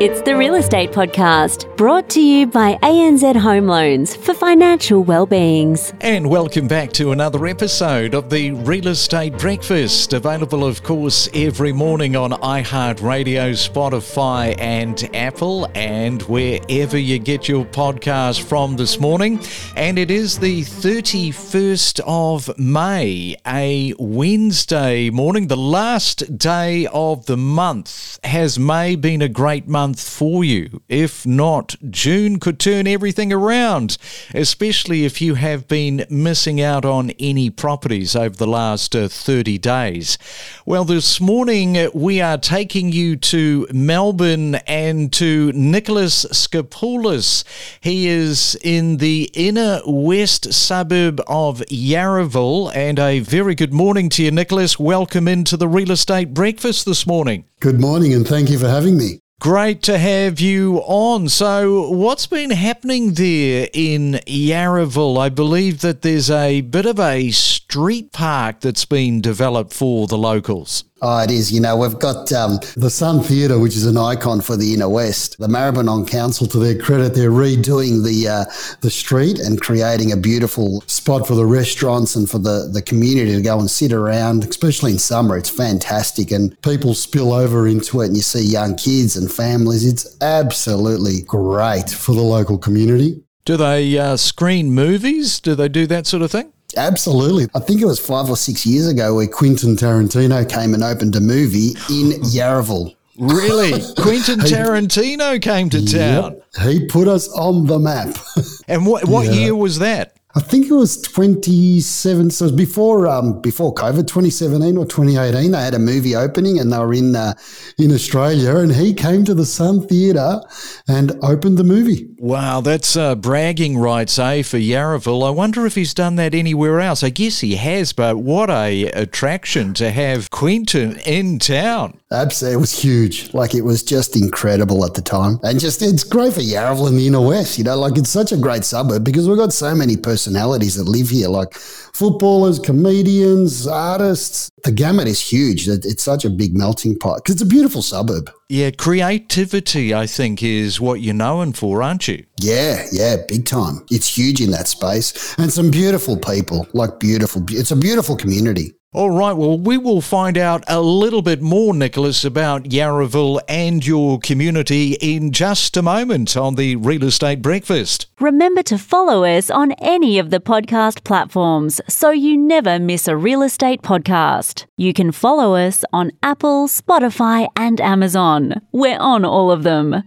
It's the Real Estate Podcast, brought to you by ANZ Home Loans for financial well-beings. And welcome back to another episode of the Real Estate Breakfast, available, of course, every morning on iHeartRadio, Spotify, and Apple, and wherever you get your podcast from this morning. And it is the 31st of May, a Wednesday morning, the last day of the month. Has May been a great month? Month for you. If not, June could turn everything around, especially if you have been missing out on any properties over the last uh, 30 days. Well, this morning uh, we are taking you to Melbourne and to Nicholas Skopoulos. He is in the inner west suburb of Yarraville. And a very good morning to you, Nicholas. Welcome into the Real Estate Breakfast this morning. Good morning, and thank you for having me. Great to have you on. So, what's been happening there in Yarraville? I believe that there's a bit of a street park that's been developed for the locals. Oh, it is. You know, we've got um, the Sun Theatre, which is an icon for the inner west. The Maribyrnong Council, to their credit, they're redoing the uh, the street and creating a beautiful spot for the restaurants and for the, the community to go and sit around, especially in summer. It's fantastic. And people spill over into it and you see young kids and families. It's absolutely great for the local community. Do they uh, screen movies? Do they do that sort of thing? Absolutely. I think it was five or six years ago where Quentin Tarantino came and opened a movie in Yarraville. Really? Quentin Tarantino came to town. Yep. He put us on the map. and what, what yeah. year was that? I think it was 27. So it was before um, before COVID, 2017 or 2018. They had a movie opening and they were in uh, in Australia, and he came to the Sun Theatre and opened the movie. Wow, that's uh, bragging rights, eh, for Yarraville. I wonder if he's done that anywhere else. I guess he has, but what a attraction to have Quentin in town. Absolutely, it was huge. Like it was just incredible at the time, and just it's great for Yarraville in the inner west. You know, like it's such a great suburb because we've got so many personalities that live here, like footballers, comedians, artists. The gamut is huge. It's such a big melting pot because it's a beautiful suburb. Yeah, creativity, I think, is what you're known for, aren't you? Yeah, yeah, big time. It's huge in that space. And some beautiful people, like beautiful. It's a beautiful community. All right, well, we will find out a little bit more, Nicholas, about Yarraville and your community in just a moment on the Real Estate Breakfast. Remember to follow us on any of the podcast platforms so you never miss a real estate podcast. You can follow us on Apple, Spotify, and Amazon. We're on all of them.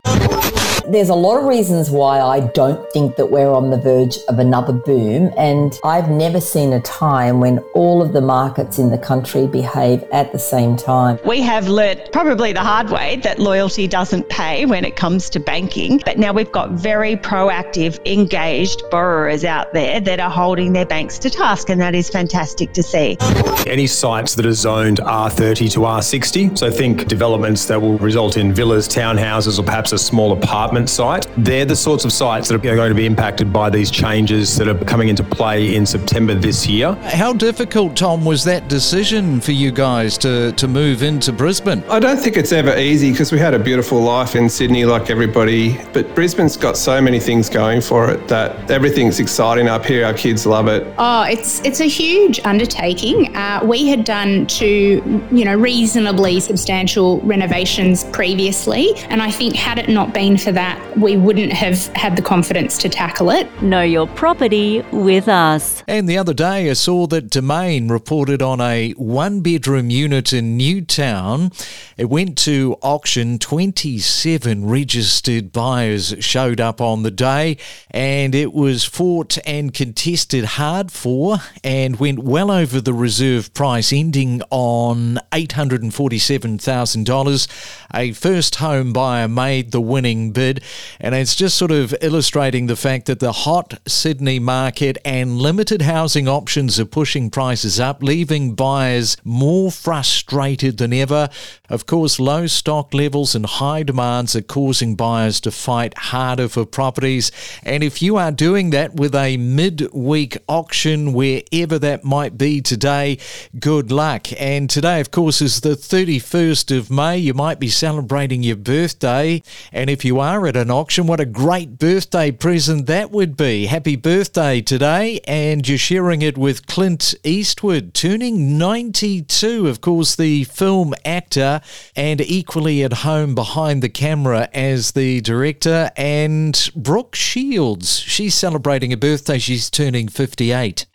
There's a lot of reasons why I don't think that we're on the verge of another boom. And I've never seen a time when all of the markets in the country behave at the same time. We have learnt probably the hard way that loyalty doesn't pay when it comes to banking. But now we've got very proactive, engaged borrowers out there that are holding their banks to task. And that is fantastic to see. Any sites that are zoned R30 to R60, so think developments that will result in villas, townhouses, or perhaps a small apartment development site. They're the sorts of sites that are going to be impacted by these changes that are coming into play in September this year. How difficult, Tom, was that decision for you guys to, to move into Brisbane? I don't think it's ever easy because we had a beautiful life in Sydney like everybody, but Brisbane's got so many things going for it that everything's exciting up here. Our kids love it. Oh, it's it's a huge undertaking. Uh, we had done two, you know, reasonably substantial renovations previously, and I think had it not been for that that, we wouldn't have had the confidence to tackle it. Know your property with us. And the other day, I saw that Domain reported on a one bedroom unit in Newtown. It went to auction. 27 registered buyers showed up on the day, and it was fought and contested hard for and went well over the reserve price, ending on $847,000. A first home buyer made the winning bid period. And it's just sort of illustrating the fact that the hot Sydney market and limited housing options are pushing prices up, leaving buyers more frustrated than ever. Of course, low stock levels and high demands are causing buyers to fight harder for properties. And if you are doing that with a mid-week auction, wherever that might be today, good luck. And today, of course, is the 31st of May. You might be celebrating your birthday. And if you are at an auction, what a great birthday present that would be. Happy birthday today. And you're sharing it with Clint Eastwood, turning 92. Of course, the film actor and equally at home behind the camera as the director. And Brooke Shields, she's celebrating a birthday. She's turning 58.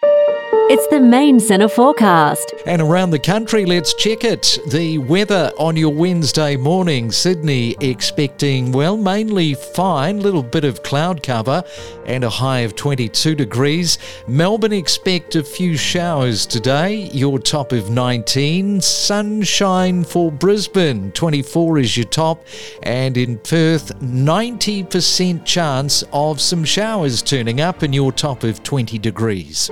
It's the main centre forecast. And around the country, let's check it. The weather on your Wednesday morning. Sydney expecting, well, mainly fine, little bit of cloud cover and a high of 22 degrees. Melbourne expect a few showers today, your top of 19. Sunshine for Brisbane, 24 is your top. And in Perth, 90% chance of some showers turning up and your top of 20 degrees.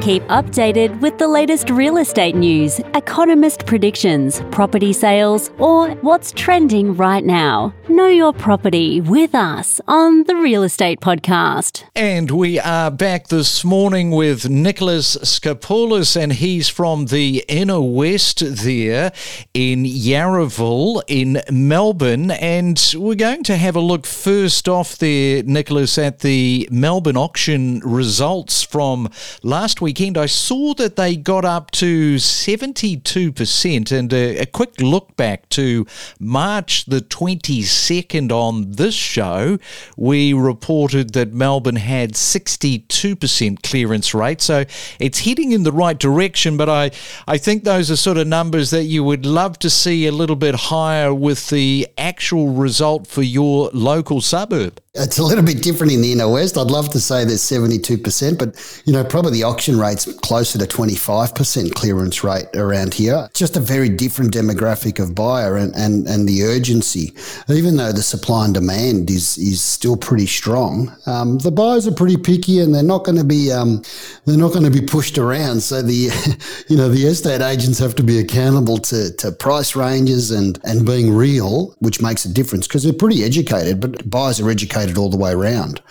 Keep updated with the latest real estate news, economist predictions, property sales, or what's trending right now. Know your property with us on the Real Estate Podcast. And we are back this morning with Nicholas Skopoulos, and he's from the inner west there in Yarraville in Melbourne. And we're going to have a look first off there, Nicholas, at the Melbourne auction results from last weekend. I saw that they got up to 72%. And a, a quick look back to March the 22nd on this show, we reported that Melbourne had 62% clearance rate. So it's heading in the right direction, but I, I think those are sort of numbers that you would love to see a little bit higher with the actual result for your local suburb. It's a little bit different in the inner west. I'd love to say there's 72%, but you know, probably the auction rate's closer to 25% clearance rate around here. Just a very different demographic of buyer and, and, and the urgency. Even though the supply and demand is is still pretty strong, um, the buyers are pretty picky and they're not going to be um, they're not going to be pushed around. So the you know the estate agents have to be accountable to, to price ranges and and being real, which makes a difference because they're pretty educated, but buyers are educated all the way around.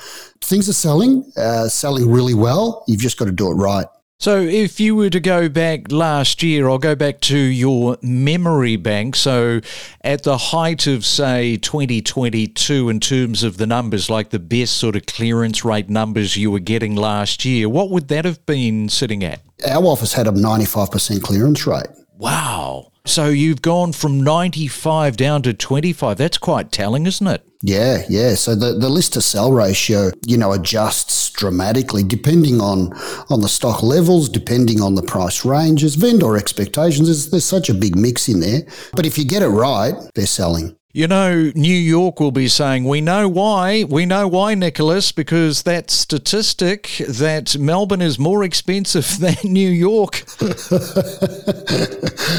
Things are selling, uh, selling really well. You've just got to do it right. So, if you were to go back last year, I'll go back to your memory bank. So, at the height of, say, 2022, in terms of the numbers, like the best sort of clearance rate numbers you were getting last year, what would that have been sitting at? Our office had a 95% clearance rate. Wow. So, you've gone from 95 down to 25. That's quite telling, isn't it? Yeah, yeah. So the, the list to sell ratio, you know, adjusts dramatically depending on on the stock levels, depending on the price ranges, vendor expectations. There's, there's such a big mix in there. But if you get it right, they're selling. You know, New York will be saying, We know why. We know why, Nicholas, because that statistic that Melbourne is more expensive than New York.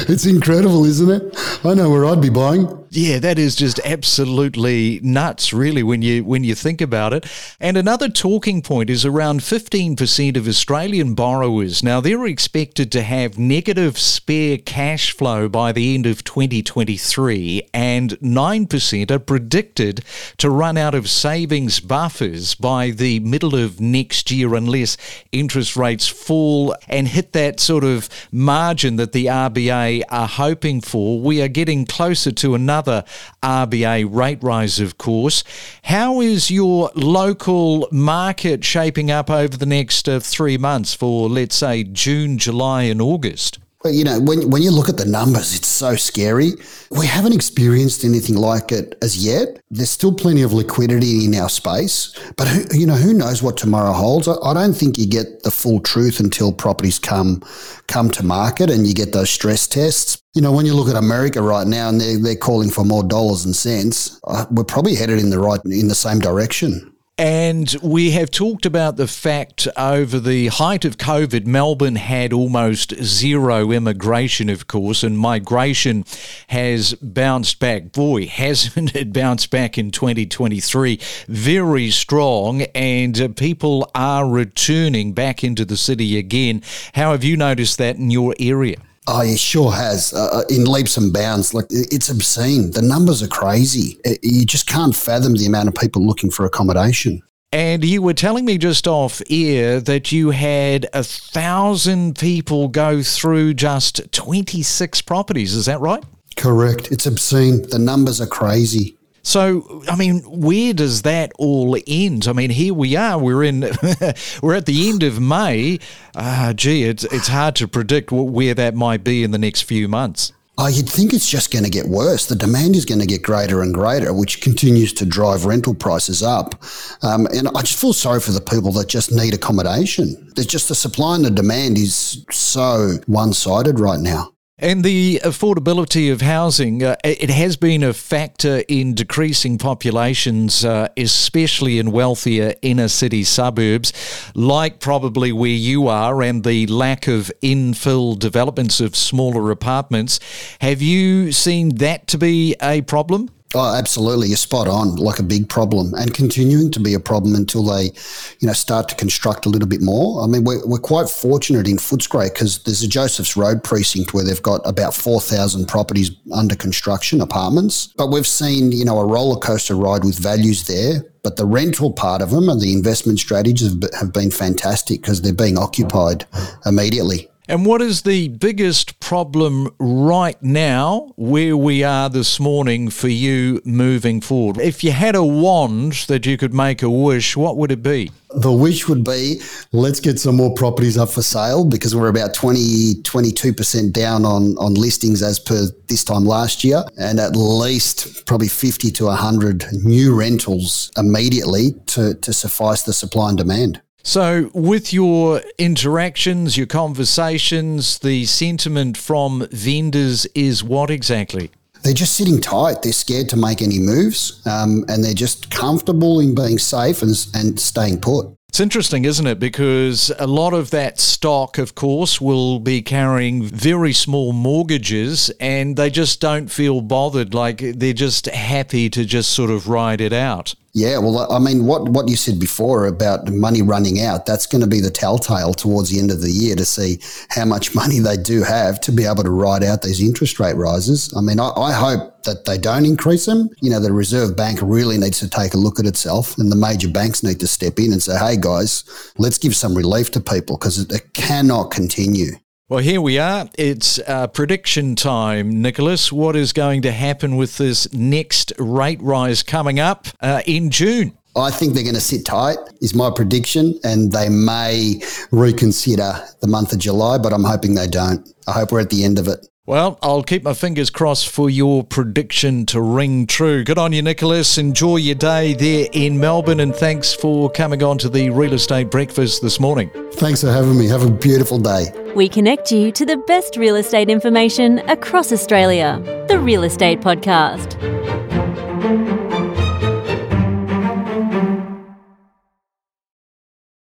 it's incredible, isn't it? I know where I'd be buying. Yeah, that is just absolutely nuts, really, when you when you think about it. And another talking point is around 15% of Australian borrowers. Now they're expected to have negative spare cash flow by the end of 2023, and 9% are predicted to run out of savings buffers by the middle of next year unless interest rates fall and hit that sort of margin that the RBA are hoping for. We are getting closer to another another RBA rate rise, of course. How is your local market shaping up over the next uh, three months for, let's say, June, July, and August? You know, when, when you look at the numbers, it's so scary. We haven't experienced anything like it as yet. There's still plenty of liquidity in our space, but who, you know, who knows what tomorrow holds? I, I don't think you get the full truth until properties come come to market and you get those stress tests. You know, when you look at America right now and they're, they're calling for more dollars and cents, uh, we're probably headed in the right in the same direction. And we have talked about the fact over the height of COVID, Melbourne had almost zero immigration, of course, and migration has bounced back. Boy, hasn't it bounced back in 2023? Very strong, and uh, people are returning back into the city again. How have you noticed that in your area? Oh, it sure has. Uh, uh, in leaps and bounds. Like it's obscene. The numbers are crazy. It, you just can't fathom the amount of people looking for accommodation. And you were telling me just off air that you had a thousand people go through just 26 properties. Is that right? Correct. It's obscene. The numbers are crazy. So, I mean, where does that all end? I mean, here we are. We're in. we're at the end of May. Uh, gee, it's it's hard to predict where that might be in the next few months. Oh, you'd think it's just going to get worse. The demand is going to get greater and greater, which continues to drive rental prices up. Um, and I just feel sorry for the people that just need accommodation. There's just the supply and the demand is so one sided right now. And the affordability of housing, uh, it has been a factor in decreasing populations, uh, especially in wealthier inner city suburbs, like probably where you are, and the lack of infill developments of smaller apartments. Have you seen that to be a problem? Oh, absolutely. You're spot on. Like a big problem and continuing to be a problem until they, you know, start to construct a little bit more. I mean, we're, we're quite fortunate in Footscray because there's a Joseph's Road precinct where they've got about 4,000 properties under construction, apartments. But we've seen, you know, a roller coaster ride with values there. But the rental part of them and the investment strategies have, have been fantastic because they're being occupied immediately. And what is the biggest problem right now where we are this morning for you moving forward? If you had a wand that you could make a wish, what would it be? The wish would be let's get some more properties up for sale because we're about 20, 22% down on, on listings as per this time last year, and at least probably 50 to 100 new rentals immediately to, to suffice the supply and demand. So, with your interactions, your conversations, the sentiment from vendors is what exactly? They're just sitting tight. They're scared to make any moves, um, and they're just comfortable in being safe and, and staying put. It's interesting, isn't it? Because a lot of that stock, of course, will be carrying very small mortgages and they just don't feel bothered. Like they're just happy to just sort of ride it out. Yeah, well, I mean, what, what you said before about money running out, that's going to be the telltale towards the end of the year to see how much money they do have to be able to ride out these interest rate rises. I mean, I, I hope that they don't increase them. You know, the Reserve Bank really needs to take a look at itself and the major banks need to step in and say, hey, guys, let's give some relief to people because it, it cannot continue. Well, here we are. It's uh, prediction time, Nicholas. What is going to happen with this next rate rise coming up uh, in June? I think they're going to sit tight, is my prediction, and they may reconsider the month of July, but I'm hoping they don't. I hope we're at the end of it. Well, I'll keep my fingers crossed for your prediction to ring true. Good on you, Nicholas. Enjoy your day there in Melbourne, and thanks for coming on to the Real Estate Breakfast this morning. Thanks for having me. Have a beautiful day. We connect you to the best real estate information across Australia. The Real Estate Podcast.